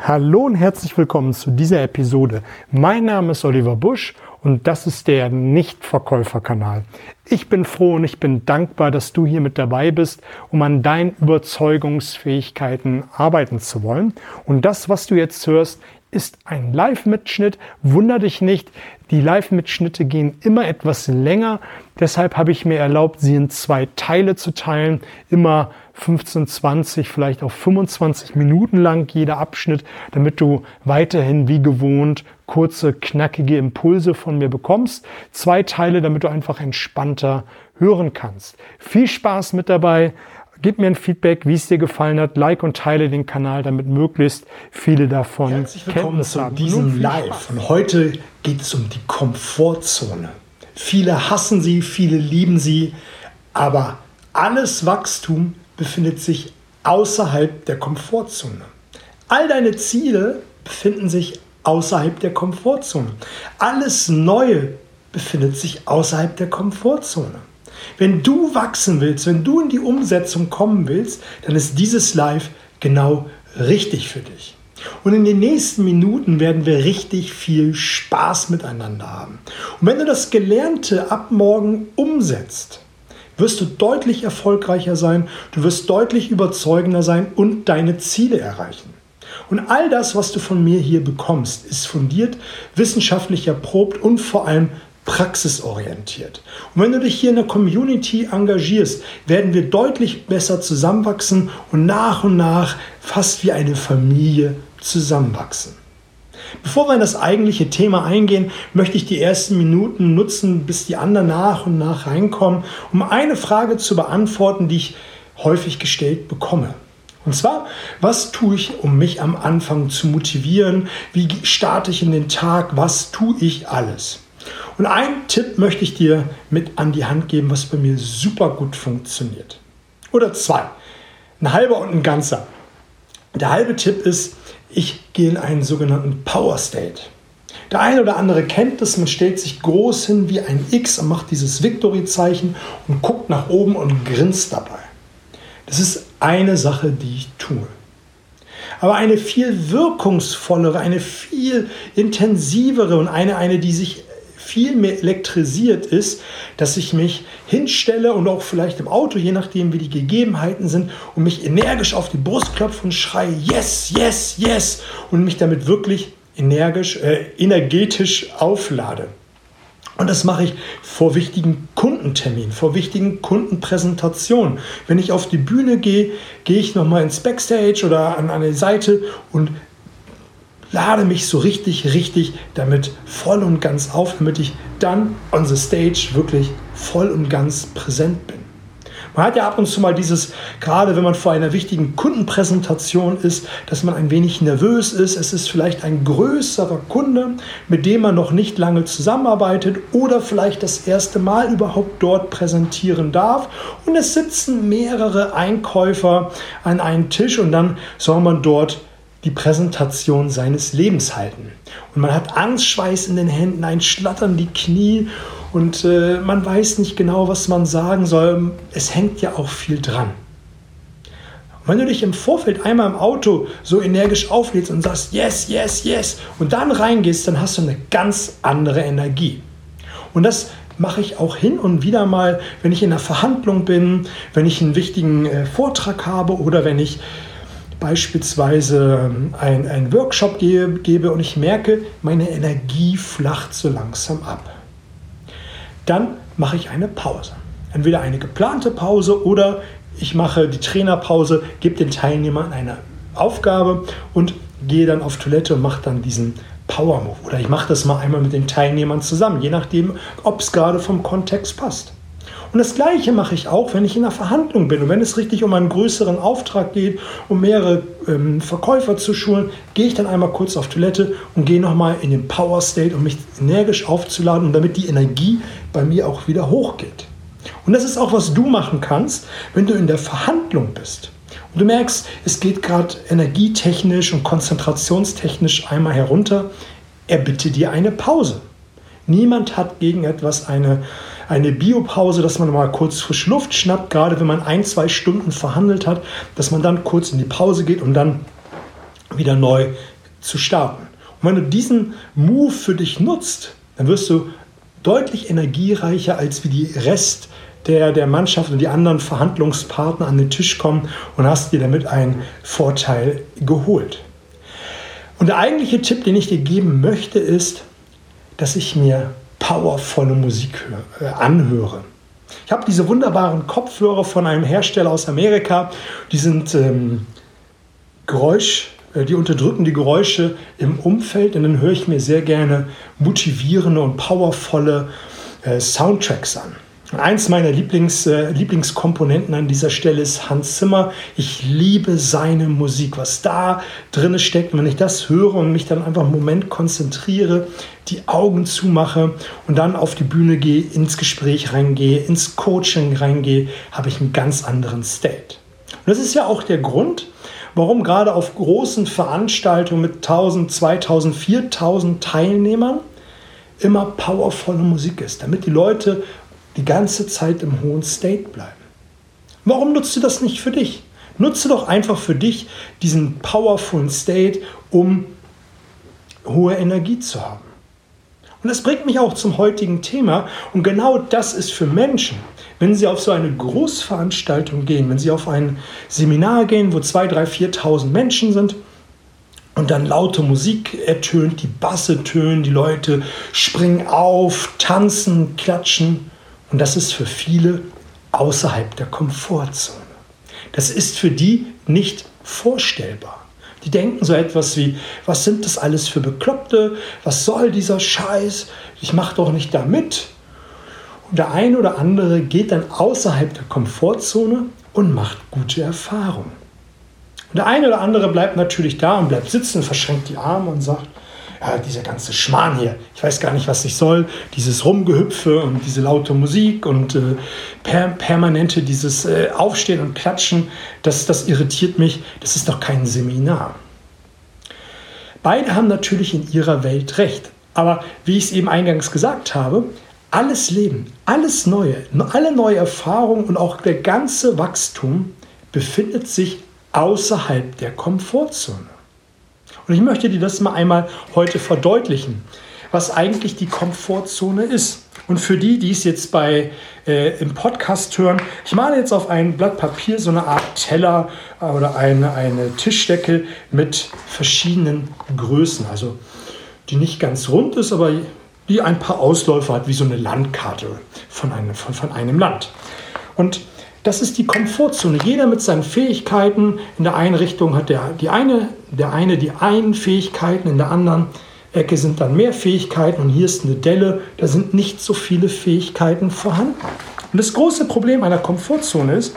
Hallo und herzlich willkommen zu dieser Episode. Mein Name ist Oliver Busch und das ist der Nichtverkäuferkanal. Ich bin froh und ich bin dankbar, dass du hier mit dabei bist, um an deinen Überzeugungsfähigkeiten arbeiten zu wollen. Und das, was du jetzt hörst, ist ein Live-Mitschnitt. Wunder dich nicht, die Live-Mitschnitte gehen immer etwas länger. Deshalb habe ich mir erlaubt, sie in zwei Teile zu teilen. Immer 15, 20, vielleicht auch 25 Minuten lang jeder Abschnitt, damit du weiterhin wie gewohnt kurze, knackige Impulse von mir bekommst. Zwei Teile, damit du einfach entspannter hören kannst. Viel Spaß mit dabei. Gib mir ein Feedback, wie es dir gefallen hat. Like und teile den Kanal, damit möglichst viele davon Herzlich willkommen zu diesem Live. Und heute geht es um die Komfortzone. Viele hassen sie, viele lieben sie, aber alles Wachstum befindet sich außerhalb der Komfortzone. All deine Ziele befinden sich außerhalb der Komfortzone. Alles Neue befindet sich außerhalb der Komfortzone. Wenn du wachsen willst, wenn du in die Umsetzung kommen willst, dann ist dieses Live genau richtig für dich. Und in den nächsten Minuten werden wir richtig viel Spaß miteinander haben. Und wenn du das Gelernte ab morgen umsetzt, wirst du deutlich erfolgreicher sein, du wirst deutlich überzeugender sein und deine Ziele erreichen. Und all das, was du von mir hier bekommst, ist fundiert, wissenschaftlich erprobt und vor allem praxisorientiert. Und wenn du dich hier in der Community engagierst, werden wir deutlich besser zusammenwachsen und nach und nach fast wie eine Familie zusammenwachsen. Bevor wir in das eigentliche Thema eingehen, möchte ich die ersten Minuten nutzen, bis die anderen nach und nach reinkommen, um eine Frage zu beantworten, die ich häufig gestellt bekomme. Und zwar, was tue ich, um mich am Anfang zu motivieren? Wie starte ich in den Tag? Was tue ich alles? Und einen Tipp möchte ich dir mit an die Hand geben, was bei mir super gut funktioniert. Oder zwei. Ein halber und ein ganzer. Der halbe Tipp ist, ich gehe in einen sogenannten Power State. Der eine oder andere kennt das, man stellt sich groß hin wie ein X und macht dieses Victory-Zeichen und guckt nach oben und grinst dabei. Das ist eine Sache, die ich tue. Aber eine viel wirkungsvollere, eine viel intensivere und eine, eine, die sich viel mehr elektrisiert ist, dass ich mich hinstelle und auch vielleicht im Auto, je nachdem wie die Gegebenheiten sind, und mich energisch auf die Brust klopfe und schreie, yes, yes, yes, und mich damit wirklich energisch, äh, energetisch auflade. Und das mache ich vor wichtigen Kundenterminen, vor wichtigen Kundenpräsentationen. Wenn ich auf die Bühne gehe, gehe ich nochmal ins Backstage oder an eine Seite und lade mich so richtig, richtig damit voll und ganz auf, damit ich dann on the stage wirklich voll und ganz präsent bin. Man hat ja ab und zu mal dieses, gerade wenn man vor einer wichtigen Kundenpräsentation ist, dass man ein wenig nervös ist. Es ist vielleicht ein größerer Kunde, mit dem man noch nicht lange zusammenarbeitet oder vielleicht das erste Mal überhaupt dort präsentieren darf. Und es sitzen mehrere Einkäufer an einem Tisch und dann soll man dort die Präsentation seines Lebens halten. Und man hat Angstschweiß in den Händen, ein Schlattern die Knie und äh, man weiß nicht genau, was man sagen soll. Es hängt ja auch viel dran. Wenn du dich im Vorfeld einmal im Auto so energisch auflädst und sagst, yes, yes, yes, und dann reingehst, dann hast du eine ganz andere Energie. Und das mache ich auch hin und wieder mal, wenn ich in einer Verhandlung bin, wenn ich einen wichtigen äh, Vortrag habe oder wenn ich beispielsweise einen Workshop gebe, gebe und ich merke, meine Energie flacht so langsam ab. Dann mache ich eine Pause. Entweder eine geplante Pause oder ich mache die Trainerpause, gebe den Teilnehmern eine Aufgabe und gehe dann auf Toilette und mache dann diesen Power Move. Oder ich mache das mal einmal mit den Teilnehmern zusammen, je nachdem, ob es gerade vom Kontext passt. Und das Gleiche mache ich auch, wenn ich in einer Verhandlung bin und wenn es richtig um einen größeren Auftrag geht, um mehrere ähm, Verkäufer zu schulen, gehe ich dann einmal kurz auf Toilette und gehe nochmal in den Power State, um mich energisch aufzuladen und damit die Energie bei mir auch wieder hochgeht. Und das ist auch, was du machen kannst, wenn du in der Verhandlung bist. Und du merkst, es geht gerade energietechnisch und konzentrationstechnisch einmal herunter. Erbitte dir eine Pause. Niemand hat gegen etwas eine eine Biopause, dass man mal kurz frisch Luft schnappt, gerade wenn man ein, zwei Stunden verhandelt hat, dass man dann kurz in die Pause geht, um dann wieder neu zu starten. Und wenn du diesen Move für dich nutzt, dann wirst du deutlich energiereicher als wie die Rest der, der Mannschaft und die anderen Verhandlungspartner an den Tisch kommen und hast dir damit einen Vorteil geholt. Und der eigentliche Tipp, den ich dir geben möchte, ist, dass ich mir powervolle Musik äh, anhöre. Ich habe diese wunderbaren Kopfhörer von einem Hersteller aus Amerika. Die sind ähm, Geräusch, äh, die unterdrücken die Geräusche im Umfeld und dann höre ich mir sehr gerne motivierende und powervolle äh, Soundtracks an. Eins meiner Lieblings, äh, Lieblingskomponenten an dieser Stelle ist Hans Zimmer. Ich liebe seine Musik, was da drin steckt. Wenn ich das höre und mich dann einfach einen Moment konzentriere, die Augen zumache und dann auf die Bühne gehe, ins Gespräch reingehe, ins Coaching reingehe, habe ich einen ganz anderen State. Und das ist ja auch der Grund, warum gerade auf großen Veranstaltungen mit 1000, 2000, 4000 Teilnehmern immer powervolle Musik ist, damit die Leute die ganze Zeit im hohen State bleiben. Warum nutzt du das nicht für dich? Nutze doch einfach für dich diesen powerful State, um hohe Energie zu haben. Und das bringt mich auch zum heutigen Thema. Und genau das ist für Menschen, wenn sie auf so eine Großveranstaltung gehen, wenn sie auf ein Seminar gehen, wo 2.000, 3.000, 4.000 Menschen sind und dann laute Musik ertönt, die Basse tönen, die Leute springen auf, tanzen, klatschen. Und das ist für viele außerhalb der Komfortzone. Das ist für die nicht vorstellbar. Die denken so etwas wie, was sind das alles für Bekloppte? Was soll dieser Scheiß? Ich mache doch nicht da mit. Und der eine oder andere geht dann außerhalb der Komfortzone und macht gute Erfahrungen. Und der eine oder andere bleibt natürlich da und bleibt sitzen, verschränkt die Arme und sagt, ja, dieser ganze Schmarrn hier, ich weiß gar nicht, was ich soll, dieses Rumgehüpfe und diese laute Musik und äh, per permanente dieses äh, Aufstehen und Klatschen, das, das irritiert mich, das ist doch kein Seminar. Beide haben natürlich in ihrer Welt recht, aber wie ich es eben eingangs gesagt habe, alles Leben, alles Neue, alle neue Erfahrungen und auch der ganze Wachstum befindet sich außerhalb der Komfortzone. Und ich möchte dir das mal einmal heute verdeutlichen, was eigentlich die Komfortzone ist. Und für die, die es jetzt bei, äh, im Podcast hören, ich male jetzt auf ein Blatt Papier so eine Art Teller äh, oder eine, eine Tischdecke mit verschiedenen Größen. Also die nicht ganz rund ist, aber die ein paar Ausläufer hat, wie so eine Landkarte von einem, von, von einem Land. Und das ist die Komfortzone. Jeder mit seinen Fähigkeiten. In der einen Richtung hat der, die eine, der eine die einen Fähigkeiten, in der anderen Ecke sind dann mehr Fähigkeiten und hier ist eine Delle, da sind nicht so viele Fähigkeiten vorhanden. Und das große Problem einer Komfortzone ist,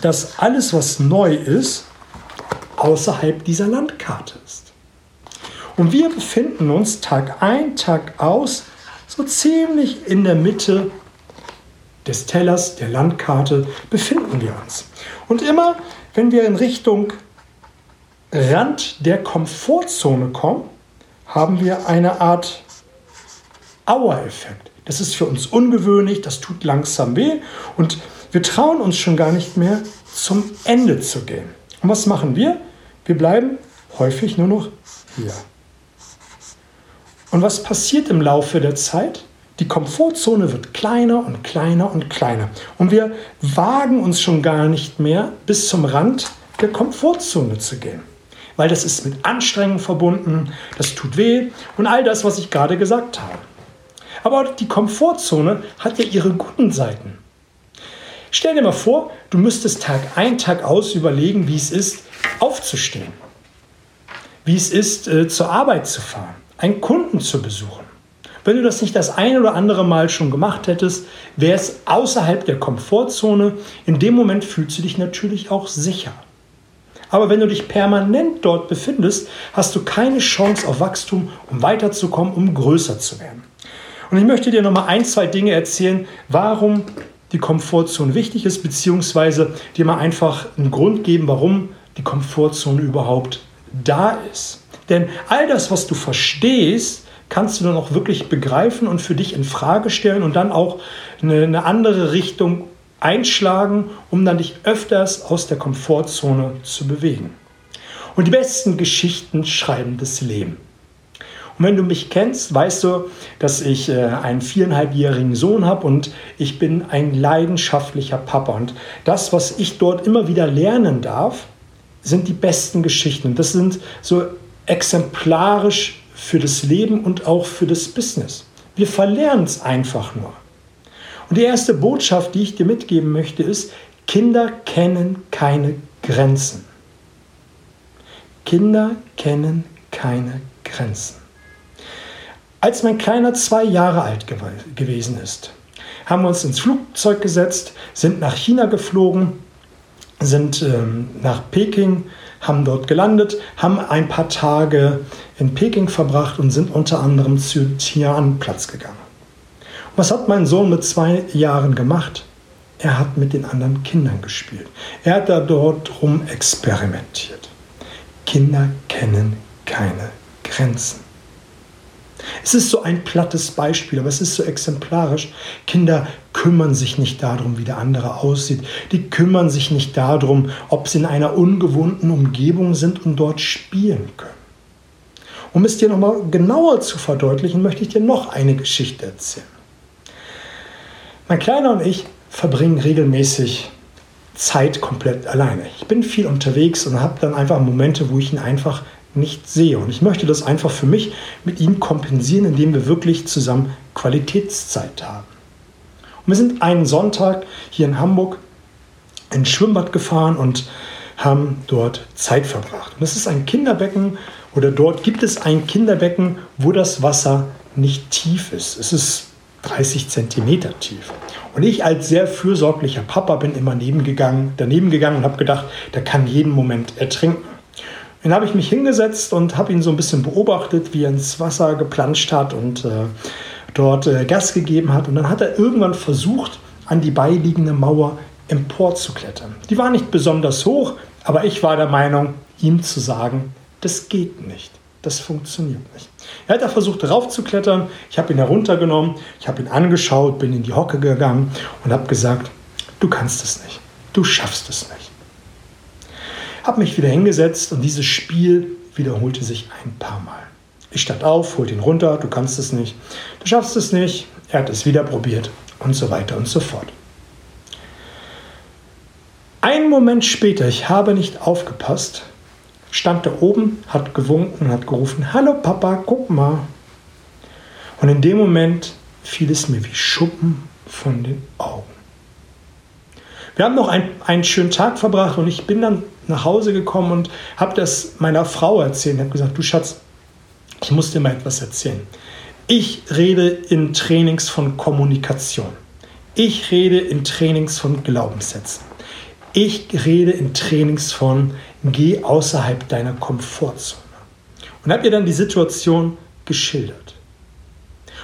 dass alles, was neu ist, außerhalb dieser Landkarte ist. Und wir befinden uns Tag ein, Tag aus so ziemlich in der Mitte des Tellers, der Landkarte befinden wir uns. Und immer, wenn wir in Richtung Rand der Komfortzone kommen, haben wir eine Art Auer-Effekt. Das ist für uns ungewöhnlich, das tut langsam weh und wir trauen uns schon gar nicht mehr zum Ende zu gehen. Und was machen wir? Wir bleiben häufig nur noch hier. Und was passiert im Laufe der Zeit? Die Komfortzone wird kleiner und kleiner und kleiner. Und wir wagen uns schon gar nicht mehr bis zum Rand der Komfortzone zu gehen. Weil das ist mit Anstrengung verbunden, das tut weh und all das, was ich gerade gesagt habe. Aber die Komfortzone hat ja ihre guten Seiten. Stell dir mal vor, du müsstest Tag ein, Tag aus überlegen, wie es ist, aufzustehen. Wie es ist, äh, zur Arbeit zu fahren, einen Kunden zu besuchen wenn du das nicht das ein oder andere Mal schon gemacht hättest, wäre es außerhalb der Komfortzone. In dem Moment fühlst du dich natürlich auch sicher. Aber wenn du dich permanent dort befindest, hast du keine Chance auf Wachstum, um weiterzukommen, um größer zu werden. Und ich möchte dir noch mal ein, zwei Dinge erzählen, warum die Komfortzone wichtig ist, beziehungsweise dir mal einfach einen Grund geben, warum die Komfortzone überhaupt da ist. Denn all das, was du verstehst, kannst du dann auch wirklich begreifen und für dich in Frage stellen und dann auch eine, eine andere Richtung einschlagen, um dann dich öfters aus der Komfortzone zu bewegen. Und die besten Geschichten schreiben das Leben. Und wenn du mich kennst, weißt du, dass ich äh, einen viereinhalbjährigen Sohn habe und ich bin ein leidenschaftlicher Papa. Und das, was ich dort immer wieder lernen darf, sind die besten Geschichten. Und das sind so exemplarisch für das Leben und auch für das Business. Wir verlernen es einfach nur. Und die erste Botschaft, die ich dir mitgeben möchte, ist, Kinder kennen keine Grenzen. Kinder kennen keine Grenzen. Als mein Kleiner zwei Jahre alt gew gewesen ist, haben wir uns ins Flugzeug gesetzt, sind nach China geflogen, sind ähm, nach Peking, haben dort gelandet, haben ein paar Tage in Peking verbracht und sind unter anderem zu Tianplatz gegangen. Und was hat mein Sohn mit zwei Jahren gemacht? Er hat mit den anderen Kindern gespielt. Er hat da dort rum experimentiert. Kinder kennen keine Grenzen. Es ist so ein plattes Beispiel, aber es ist so exemplarisch. Kinder kümmern sich nicht darum, wie der andere aussieht. Die kümmern sich nicht darum, ob sie in einer ungewohnten Umgebung sind und dort spielen können. Um es dir nochmal genauer zu verdeutlichen, möchte ich dir noch eine Geschichte erzählen. Mein Kleiner und ich verbringen regelmäßig Zeit komplett alleine. Ich bin viel unterwegs und habe dann einfach Momente, wo ich ihn einfach nicht sehe. Und ich möchte das einfach für mich mit ihm kompensieren, indem wir wirklich zusammen Qualitätszeit haben. Und wir sind einen Sonntag hier in Hamburg ins Schwimmbad gefahren und haben dort Zeit verbracht. Und das ist ein Kinderbecken oder dort gibt es ein Kinderbecken, wo das Wasser nicht tief ist. Es ist 30 Zentimeter tief. Und ich als sehr fürsorglicher Papa bin immer nebengegangen, daneben gegangen und habe gedacht, der kann jeden Moment ertrinken. Dann habe ich mich hingesetzt und habe ihn so ein bisschen beobachtet, wie er ins Wasser geplanscht hat und äh, dort äh, Gas gegeben hat. Und dann hat er irgendwann versucht, an die beiliegende Mauer emporzuklettern. Die war nicht besonders hoch, aber ich war der Meinung, ihm zu sagen, das geht nicht. Das funktioniert nicht. Er hat da versucht raufzuklettern. Ich habe ihn heruntergenommen, ich habe ihn angeschaut, bin in die Hocke gegangen und habe gesagt, du kannst es nicht. Du schaffst es nicht habe mich wieder hingesetzt und dieses Spiel wiederholte sich ein paar Mal. Ich stand auf, holte ihn runter, du kannst es nicht, du schaffst es nicht, er hat es wieder probiert und so weiter und so fort. Einen Moment später, ich habe nicht aufgepasst, stand er oben, hat gewunken und hat gerufen, Hallo Papa, guck mal. Und in dem Moment fiel es mir wie Schuppen von den Augen. Wir haben noch ein, einen schönen Tag verbracht und ich bin dann nach Hause gekommen und habe das meiner Frau erzählt. Ich habe gesagt, du Schatz, ich muss dir mal etwas erzählen. Ich rede in Trainings von Kommunikation. Ich rede in Trainings von Glaubenssätzen. Ich rede in Trainings von geh außerhalb deiner Komfortzone. Und habe ihr dann die Situation geschildert.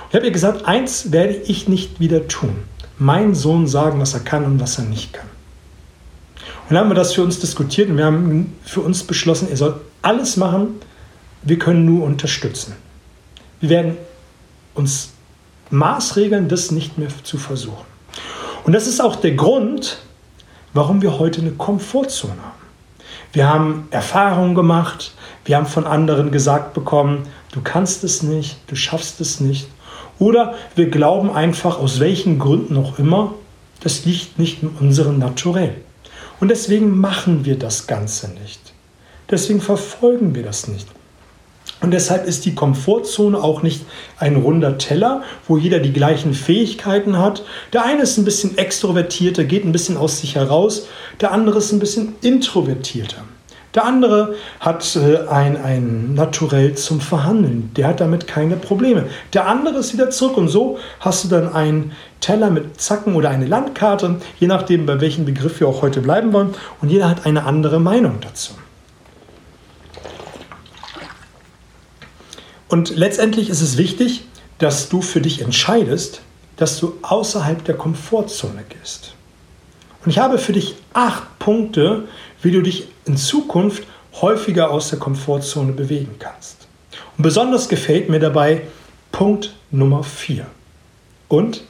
Und habe ihr gesagt, eins werde ich nicht wieder tun. Mein Sohn sagen, was er kann und was er nicht kann. Dann haben wir das für uns diskutiert und wir haben für uns beschlossen, er soll alles machen, wir können nur unterstützen. Wir werden uns maßregeln, das nicht mehr zu versuchen. Und das ist auch der Grund, warum wir heute eine Komfortzone haben. Wir haben Erfahrungen gemacht, wir haben von anderen gesagt bekommen, du kannst es nicht, du schaffst es nicht. Oder wir glauben einfach, aus welchen Gründen auch immer, das liegt nicht in unserem Naturell. Und deswegen machen wir das Ganze nicht. Deswegen verfolgen wir das nicht. Und deshalb ist die Komfortzone auch nicht ein runder Teller, wo jeder die gleichen Fähigkeiten hat. Der eine ist ein bisschen extrovertierter, geht ein bisschen aus sich heraus. Der andere ist ein bisschen introvertierter. Der andere hat äh, ein, ein Naturell zum Verhandeln. Der hat damit keine Probleme. Der andere ist wieder zurück. Und so hast du dann einen Teller mit Zacken oder eine Landkarte, je nachdem, bei welchem Begriff wir auch heute bleiben wollen. Und jeder hat eine andere Meinung dazu. Und letztendlich ist es wichtig, dass du für dich entscheidest, dass du außerhalb der Komfortzone gehst. Und ich habe für dich acht Punkte, wie du dich in Zukunft häufiger aus der Komfortzone bewegen kannst. Und besonders gefällt mir dabei Punkt Nummer 4 und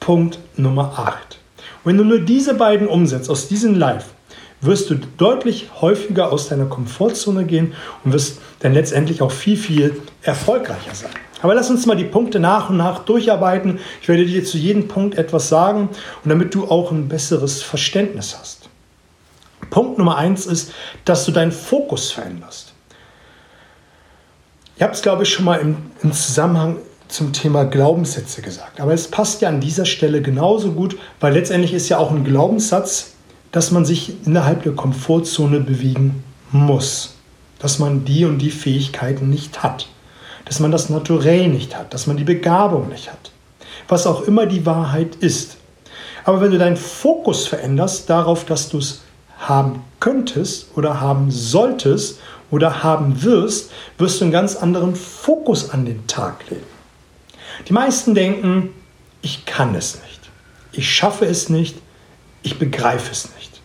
Punkt Nummer 8. wenn du nur diese beiden umsetzt aus diesem Live, wirst du deutlich häufiger aus deiner Komfortzone gehen und wirst dann letztendlich auch viel, viel erfolgreicher sein. Aber lass uns mal die Punkte nach und nach durcharbeiten. Ich werde dir zu jedem Punkt etwas sagen und damit du auch ein besseres Verständnis hast. Punkt Nummer eins ist, dass du deinen Fokus veränderst. Ich habe es, glaube ich, schon mal im, im Zusammenhang zum Thema Glaubenssätze gesagt. Aber es passt ja an dieser Stelle genauso gut, weil letztendlich ist ja auch ein Glaubenssatz, dass man sich innerhalb der Komfortzone bewegen muss. Dass man die und die Fähigkeiten nicht hat. Dass man das Naturell nicht hat. Dass man die Begabung nicht hat. Was auch immer die Wahrheit ist. Aber wenn du deinen Fokus veränderst darauf, dass du es haben könntest oder haben solltest oder haben wirst, wirst du einen ganz anderen Fokus an den Tag legen. Die meisten denken, ich kann es nicht, ich schaffe es nicht, ich begreife es nicht.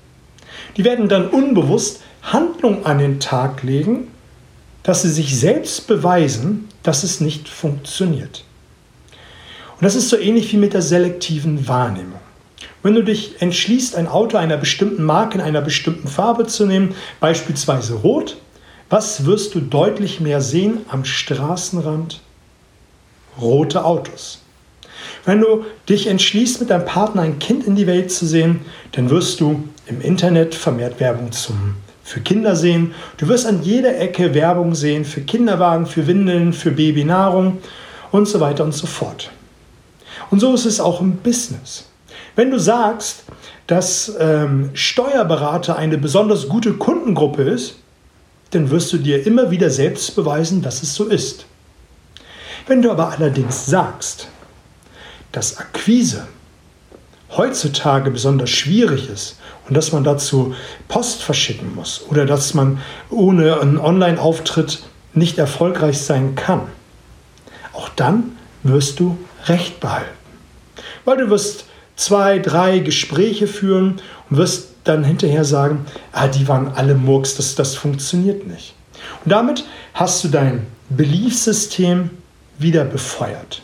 Die werden dann unbewusst Handlungen an den Tag legen, dass sie sich selbst beweisen, dass es nicht funktioniert. Und das ist so ähnlich wie mit der selektiven Wahrnehmung. Wenn du dich entschließt, ein Auto einer bestimmten Marke in einer bestimmten Farbe zu nehmen, beispielsweise rot, was wirst du deutlich mehr sehen am Straßenrand? Rote Autos. Wenn du dich entschließt, mit deinem Partner ein Kind in die Welt zu sehen, dann wirst du im Internet vermehrt Werbung zum, für Kinder sehen. Du wirst an jeder Ecke Werbung sehen für Kinderwagen, für Windeln, für Babynahrung und so weiter und so fort. Und so ist es auch im Business. Wenn du sagst, dass ähm, Steuerberater eine besonders gute Kundengruppe ist, dann wirst du dir immer wieder selbst beweisen, dass es so ist. Wenn du aber allerdings sagst, dass Akquise heutzutage besonders schwierig ist und dass man dazu Post verschicken muss oder dass man ohne einen Online-Auftritt nicht erfolgreich sein kann, auch dann wirst du Recht behalten. Weil du wirst zwei, drei Gespräche führen und wirst dann hinterher sagen, ah, die waren alle Murks, das, das funktioniert nicht. Und damit hast du dein Beliefssystem wieder befeuert.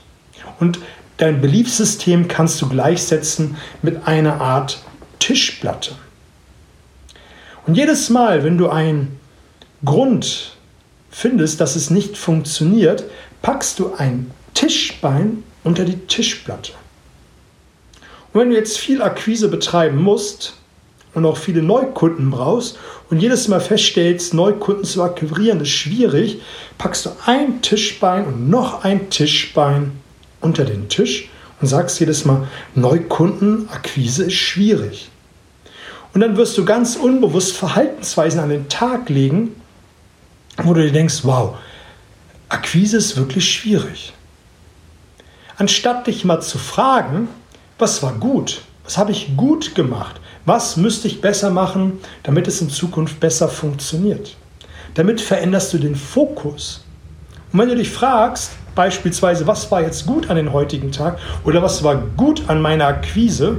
Und dein Beliefssystem kannst du gleichsetzen mit einer Art Tischplatte. Und jedes Mal, wenn du einen Grund findest, dass es nicht funktioniert, packst du ein Tischbein unter die Tischplatte. Und wenn du jetzt viel Akquise betreiben musst und auch viele Neukunden brauchst und jedes Mal feststellst, Neukunden zu akquirieren ist schwierig, packst du ein Tischbein und noch ein Tischbein unter den Tisch und sagst jedes Mal, Neukundenakquise ist schwierig. Und dann wirst du ganz unbewusst Verhaltensweisen an den Tag legen, wo du dir denkst, wow, Akquise ist wirklich schwierig. Anstatt dich mal zu fragen, was war gut? Was habe ich gut gemacht? Was müsste ich besser machen, damit es in Zukunft besser funktioniert? Damit veränderst du den Fokus. Und wenn du dich fragst, beispielsweise, was war jetzt gut an den heutigen Tag oder was war gut an meiner Akquise,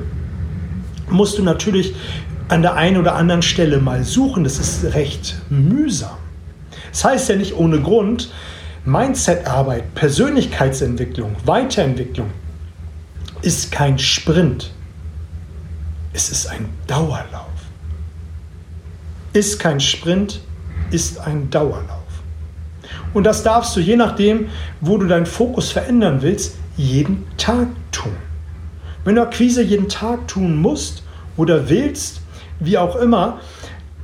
musst du natürlich an der einen oder anderen Stelle mal suchen. Das ist recht mühsam. Das heißt ja nicht ohne Grund, Mindset-Arbeit, Persönlichkeitsentwicklung, Weiterentwicklung ist kein Sprint. Es ist ein Dauerlauf. Ist kein Sprint, ist ein Dauerlauf. Und das darfst du, je nachdem, wo du deinen Fokus verändern willst, jeden Tag tun. Wenn du Akquise jeden Tag tun musst oder willst, wie auch immer,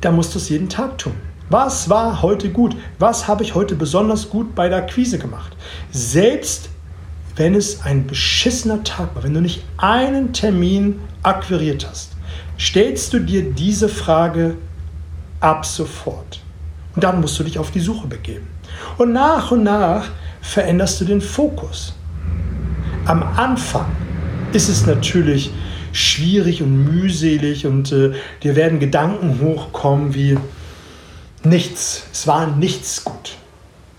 dann musst du es jeden Tag tun. Was war heute gut? Was habe ich heute besonders gut bei der Akquise gemacht? Selbst wenn es ein beschissener Tag war, wenn du nicht einen Termin akquiriert hast, stellst du dir diese Frage ab sofort. Und dann musst du dich auf die Suche begeben. Und nach und nach veränderst du den Fokus. Am Anfang ist es natürlich schwierig und mühselig und äh, dir werden Gedanken hochkommen wie nichts, es war nichts gut.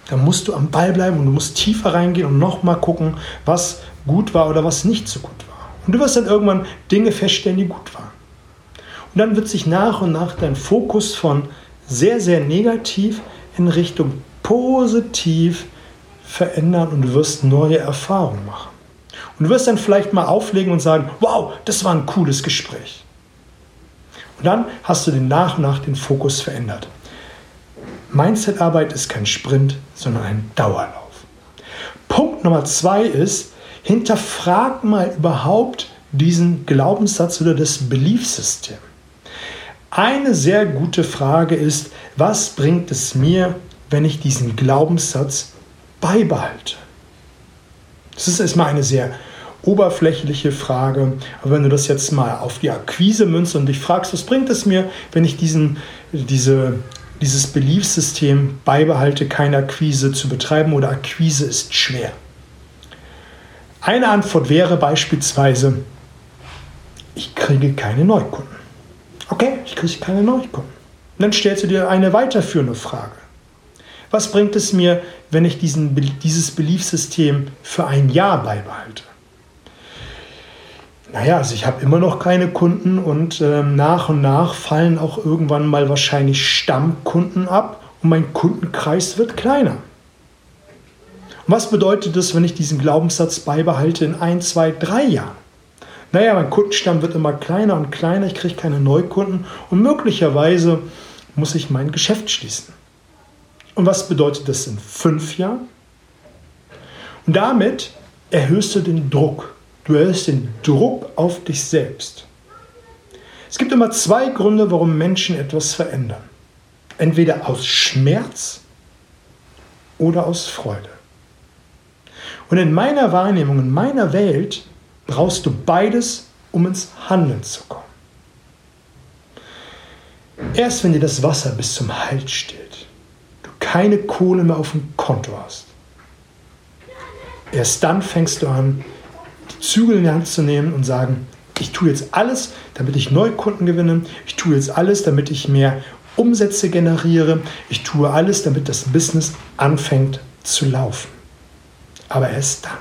Da musst du am Ball bleiben und du musst tiefer reingehen und nochmal gucken, was gut war oder was nicht so gut war. Und du wirst dann irgendwann Dinge feststellen, die gut waren. Und dann wird sich nach und nach dein Fokus von sehr, sehr negativ in Richtung positiv verändern und du wirst neue Erfahrungen machen. Und du wirst dann vielleicht mal auflegen und sagen, wow, das war ein cooles Gespräch. Und dann hast du den nach und nach den Fokus verändert. Mindset-Arbeit ist kein Sprint, sondern ein Dauerlauf. Punkt Nummer zwei ist, hinterfrag mal überhaupt diesen Glaubenssatz oder das Beliefsystem. Eine sehr gute Frage ist, was bringt es mir, wenn ich diesen Glaubenssatz beibehalte? Das ist erstmal eine sehr oberflächliche Frage. Aber wenn du das jetzt mal auf die Akquise münzt und dich fragst, was bringt es mir, wenn ich diesen, diese, dieses Beliefssystem beibehalte, keine Akquise zu betreiben oder Akquise ist schwer? Eine Antwort wäre beispielsweise, ich kriege keine Neukunden. Okay, ich kriege keine Neukunden. Und dann stellst du dir eine weiterführende Frage. Was bringt es mir, wenn ich diesen, dieses Beliefssystem für ein Jahr beibehalte? Naja, also ich habe immer noch keine Kunden und äh, nach und nach fallen auch irgendwann mal wahrscheinlich Stammkunden ab und mein Kundenkreis wird kleiner. Und was bedeutet das, wenn ich diesen Glaubenssatz beibehalte in ein, zwei, drei Jahren? Naja, mein Kundenstamm wird immer kleiner und kleiner, ich kriege keine Neukunden und möglicherweise muss ich mein Geschäft schließen. Und was bedeutet das in fünf Jahren? Und damit erhöhst du den Druck. Du erhöhst den Druck auf dich selbst. Es gibt immer zwei Gründe, warum Menschen etwas verändern. Entweder aus Schmerz oder aus Freude. Und in meiner Wahrnehmung, in meiner Welt, brauchst du beides, um ins Handeln zu kommen. Erst wenn dir das Wasser bis zum Hals steht, du keine Kohle mehr auf dem Konto hast, erst dann fängst du an, Zügel in die Hand zu nehmen und sagen, ich tue jetzt alles, damit ich Neukunden gewinne. Ich tue jetzt alles, damit ich mehr Umsätze generiere. Ich tue alles, damit das Business anfängt zu laufen. Aber erst dann.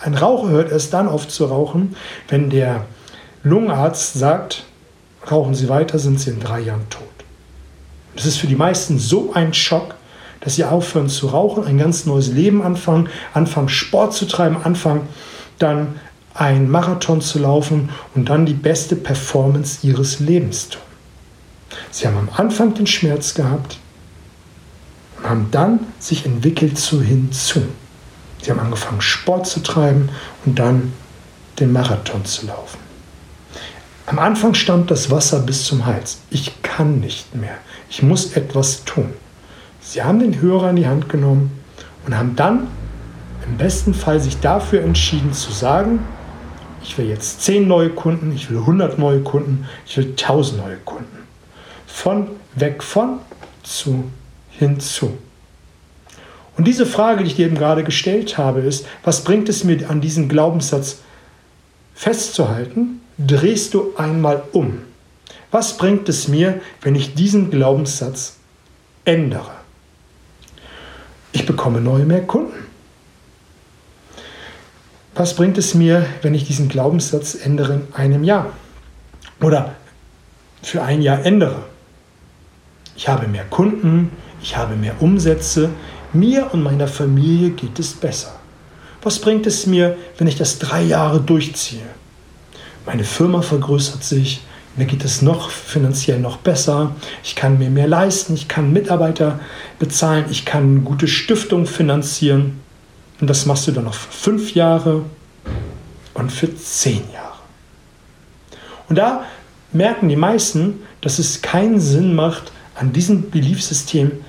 Ein Raucher hört erst dann auf zu rauchen, wenn der Lungenarzt sagt, rauchen Sie weiter, sind Sie in drei Jahren tot. Das ist für die meisten so ein Schock, dass sie aufhören zu rauchen, ein ganz neues Leben anfangen, anfangen Sport zu treiben, anfangen dann ein Marathon zu laufen und dann die beste Performance ihres Lebens tun. Sie haben am Anfang den Schmerz gehabt und haben dann sich entwickelt zu hinzu. Sie haben angefangen Sport zu treiben und dann den Marathon zu laufen. Am Anfang stand das Wasser bis zum Hals. Ich kann nicht mehr. Ich muss etwas tun. Sie haben den Hörer in die Hand genommen und haben dann im besten Fall sich dafür entschieden zu sagen, ich will jetzt 10 neue Kunden, ich will 100 neue Kunden, ich will 1000 neue Kunden. Von weg von zu hinzu. Und diese Frage, die ich dir eben gerade gestellt habe, ist, was bringt es mir an diesem Glaubenssatz festzuhalten? Drehst du einmal um. Was bringt es mir, wenn ich diesen Glaubenssatz ändere? Ich bekomme neue mehr Kunden. Was bringt es mir, wenn ich diesen Glaubenssatz ändere in einem Jahr? Oder für ein Jahr ändere? Ich habe mehr Kunden, ich habe mehr Umsätze, mir und meiner Familie geht es besser. Was bringt es mir, wenn ich das drei Jahre durchziehe? Meine Firma vergrößert sich, mir geht es noch finanziell noch besser, ich kann mir mehr leisten, ich kann Mitarbeiter bezahlen, ich kann gute Stiftung finanzieren. Und das machst du dann noch für fünf Jahre und für zehn Jahre. Und da merken die meisten, dass es keinen Sinn macht, an diesem Beliefsystem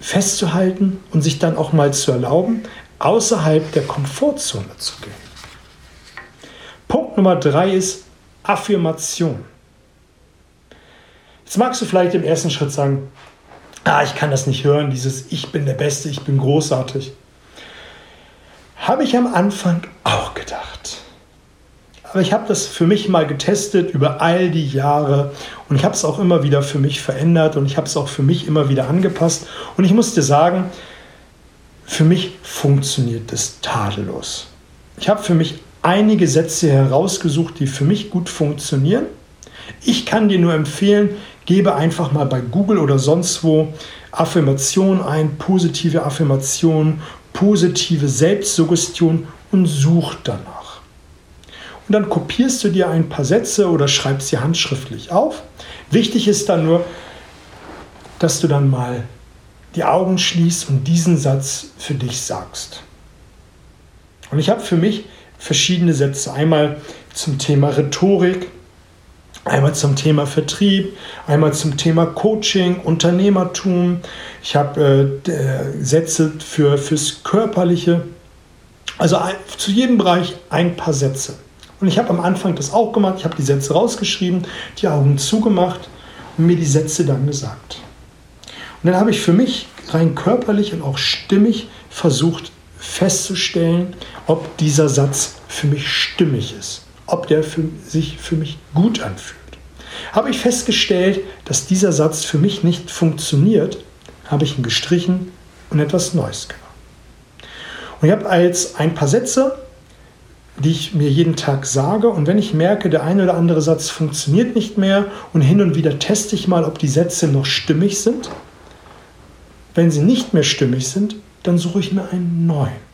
festzuhalten und sich dann auch mal zu erlauben, außerhalb der Komfortzone zu gehen. Punkt Nummer drei ist Affirmation. Jetzt magst du vielleicht im ersten Schritt sagen, ah, ich kann das nicht hören, dieses Ich bin der Beste, ich bin großartig. Habe ich am Anfang auch gedacht. Aber ich habe das für mich mal getestet über all die Jahre und ich habe es auch immer wieder für mich verändert und ich habe es auch für mich immer wieder angepasst. Und ich muss dir sagen, für mich funktioniert es tadellos. Ich habe für mich einige Sätze herausgesucht, die für mich gut funktionieren. Ich kann dir nur empfehlen, gebe einfach mal bei Google oder sonst wo Affirmation ein, positive Affirmation positive Selbstsuggestion und sucht danach. und dann kopierst du dir ein paar Sätze oder schreibst sie handschriftlich auf. Wichtig ist dann nur, dass du dann mal die Augen schließt und diesen Satz für dich sagst. Und ich habe für mich verschiedene Sätze. Einmal zum Thema Rhetorik, einmal zum Thema Vertrieb, einmal zum Thema Coaching, Unternehmertum. Ich habe äh, Sätze für, fürs Körperliche. Also ein, zu jedem Bereich ein paar Sätze. Und ich habe am Anfang das auch gemacht. Ich habe die Sätze rausgeschrieben, die Augen zugemacht und mir die Sätze dann gesagt. Und dann habe ich für mich rein körperlich und auch stimmig versucht festzustellen, ob dieser Satz für mich stimmig ist, ob der für sich für mich gut anfühlt. Habe ich festgestellt, dass dieser Satz für mich nicht funktioniert, habe ich ihn gestrichen und etwas Neues gemacht. Und ich habe jetzt ein paar Sätze, die ich mir jeden Tag sage. Und wenn ich merke, der eine oder andere Satz funktioniert nicht mehr und hin und wieder teste ich mal, ob die Sätze noch stimmig sind. Wenn sie nicht mehr stimmig sind, dann suche ich mir einen neuen.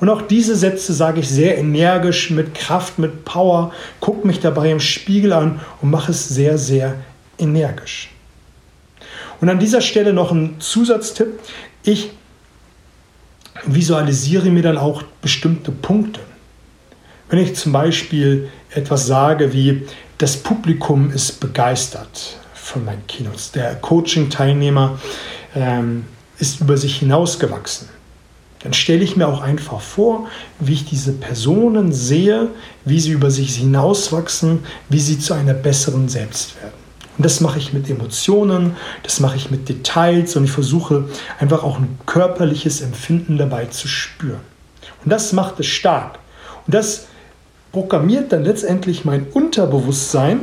Und auch diese Sätze sage ich sehr energisch, mit Kraft, mit Power, gucke mich dabei im Spiegel an und mache es sehr, sehr energisch. Und an dieser Stelle noch ein Zusatztipp. Ich visualisiere mir dann auch bestimmte Punkte. Wenn ich zum Beispiel etwas sage wie, das Publikum ist begeistert von meinen Kinos, der Coaching-Teilnehmer ähm, ist über sich hinausgewachsen. Dann stelle ich mir auch einfach vor, wie ich diese Personen sehe, wie sie über sich hinauswachsen, wie sie zu einer besseren Selbst werden. Und das mache ich mit Emotionen, das mache ich mit Details und ich versuche einfach auch ein körperliches Empfinden dabei zu spüren. Und das macht es stark. Und das programmiert dann letztendlich mein Unterbewusstsein,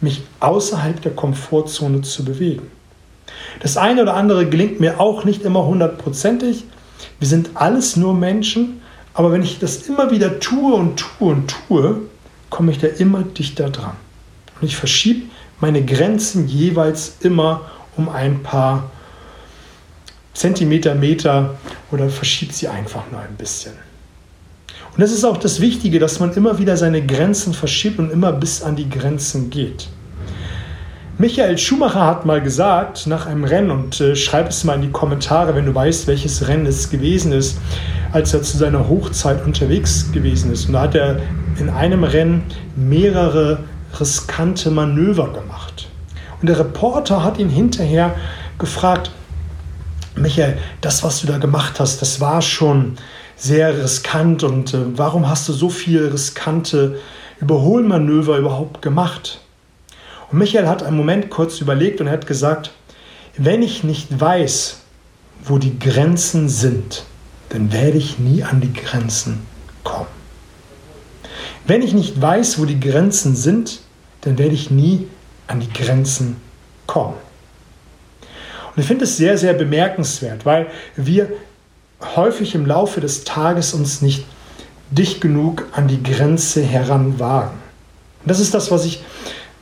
mich außerhalb der Komfortzone zu bewegen. Das eine oder andere gelingt mir auch nicht immer hundertprozentig. Wir sind alles nur Menschen, aber wenn ich das immer wieder tue und tue und tue, komme ich da immer dichter dran. Und ich verschiebe meine Grenzen jeweils immer um ein paar Zentimeter, Meter oder verschiebe sie einfach nur ein bisschen. Und das ist auch das Wichtige, dass man immer wieder seine Grenzen verschiebt und immer bis an die Grenzen geht. Michael Schumacher hat mal gesagt nach einem Rennen, und äh, schreib es mal in die Kommentare, wenn du weißt, welches Rennen es gewesen ist, als er zu seiner Hochzeit unterwegs gewesen ist. Und da hat er in einem Rennen mehrere riskante Manöver gemacht. Und der Reporter hat ihn hinterher gefragt, Michael, das, was du da gemacht hast, das war schon sehr riskant und äh, warum hast du so viele riskante Überholmanöver überhaupt gemacht? Und Michael hat einen Moment kurz überlegt und hat gesagt, wenn ich nicht weiß, wo die Grenzen sind, dann werde ich nie an die Grenzen kommen. Wenn ich nicht weiß, wo die Grenzen sind, dann werde ich nie an die Grenzen kommen. Und ich finde es sehr, sehr bemerkenswert, weil wir häufig im Laufe des Tages uns nicht dicht genug an die Grenze heranwagen. Und das ist das, was ich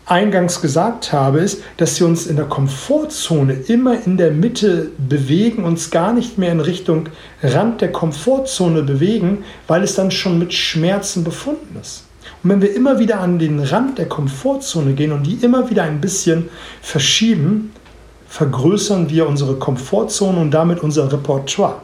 eingangs gesagt habe, ist, dass wir uns in der Komfortzone immer in der Mitte bewegen, uns gar nicht mehr in Richtung Rand der Komfortzone bewegen, weil es dann schon mit Schmerzen befunden ist. Und wenn wir immer wieder an den Rand der Komfortzone gehen und die immer wieder ein bisschen verschieben, vergrößern wir unsere Komfortzone und damit unser Repertoire.